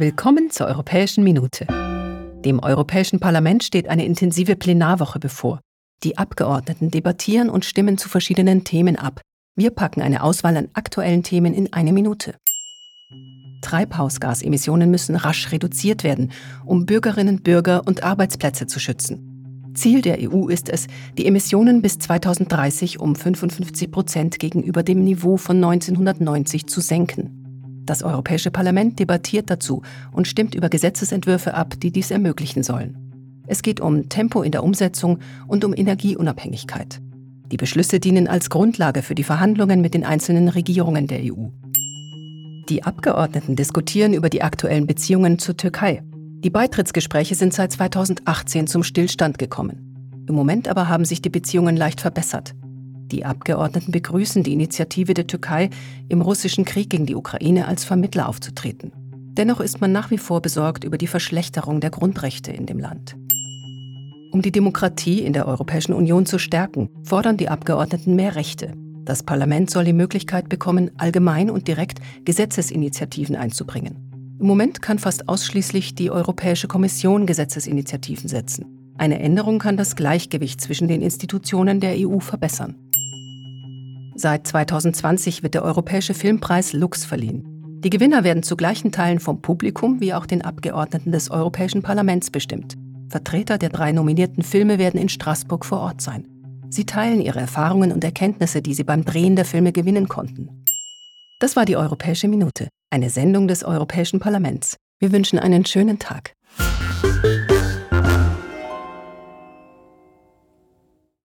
Willkommen zur Europäischen Minute. Dem Europäischen Parlament steht eine intensive Plenarwoche bevor. Die Abgeordneten debattieren und stimmen zu verschiedenen Themen ab. Wir packen eine Auswahl an aktuellen Themen in eine Minute. Treibhausgasemissionen müssen rasch reduziert werden, um Bürgerinnen, Bürger und Arbeitsplätze zu schützen. Ziel der EU ist es, die Emissionen bis 2030 um 55 Prozent gegenüber dem Niveau von 1990 zu senken. Das Europäische Parlament debattiert dazu und stimmt über Gesetzesentwürfe ab, die dies ermöglichen sollen. Es geht um Tempo in der Umsetzung und um Energieunabhängigkeit. Die Beschlüsse dienen als Grundlage für die Verhandlungen mit den einzelnen Regierungen der EU. Die Abgeordneten diskutieren über die aktuellen Beziehungen zur Türkei. Die Beitrittsgespräche sind seit 2018 zum Stillstand gekommen. Im Moment aber haben sich die Beziehungen leicht verbessert. Die Abgeordneten begrüßen die Initiative der Türkei, im russischen Krieg gegen die Ukraine als Vermittler aufzutreten. Dennoch ist man nach wie vor besorgt über die Verschlechterung der Grundrechte in dem Land. Um die Demokratie in der Europäischen Union zu stärken, fordern die Abgeordneten mehr Rechte. Das Parlament soll die Möglichkeit bekommen, allgemein und direkt Gesetzesinitiativen einzubringen. Im Moment kann fast ausschließlich die Europäische Kommission Gesetzesinitiativen setzen. Eine Änderung kann das Gleichgewicht zwischen den Institutionen der EU verbessern. Seit 2020 wird der Europäische Filmpreis Lux verliehen. Die Gewinner werden zu gleichen Teilen vom Publikum wie auch den Abgeordneten des Europäischen Parlaments bestimmt. Vertreter der drei nominierten Filme werden in Straßburg vor Ort sein. Sie teilen ihre Erfahrungen und Erkenntnisse, die sie beim Drehen der Filme gewinnen konnten. Das war die Europäische Minute, eine Sendung des Europäischen Parlaments. Wir wünschen einen schönen Tag.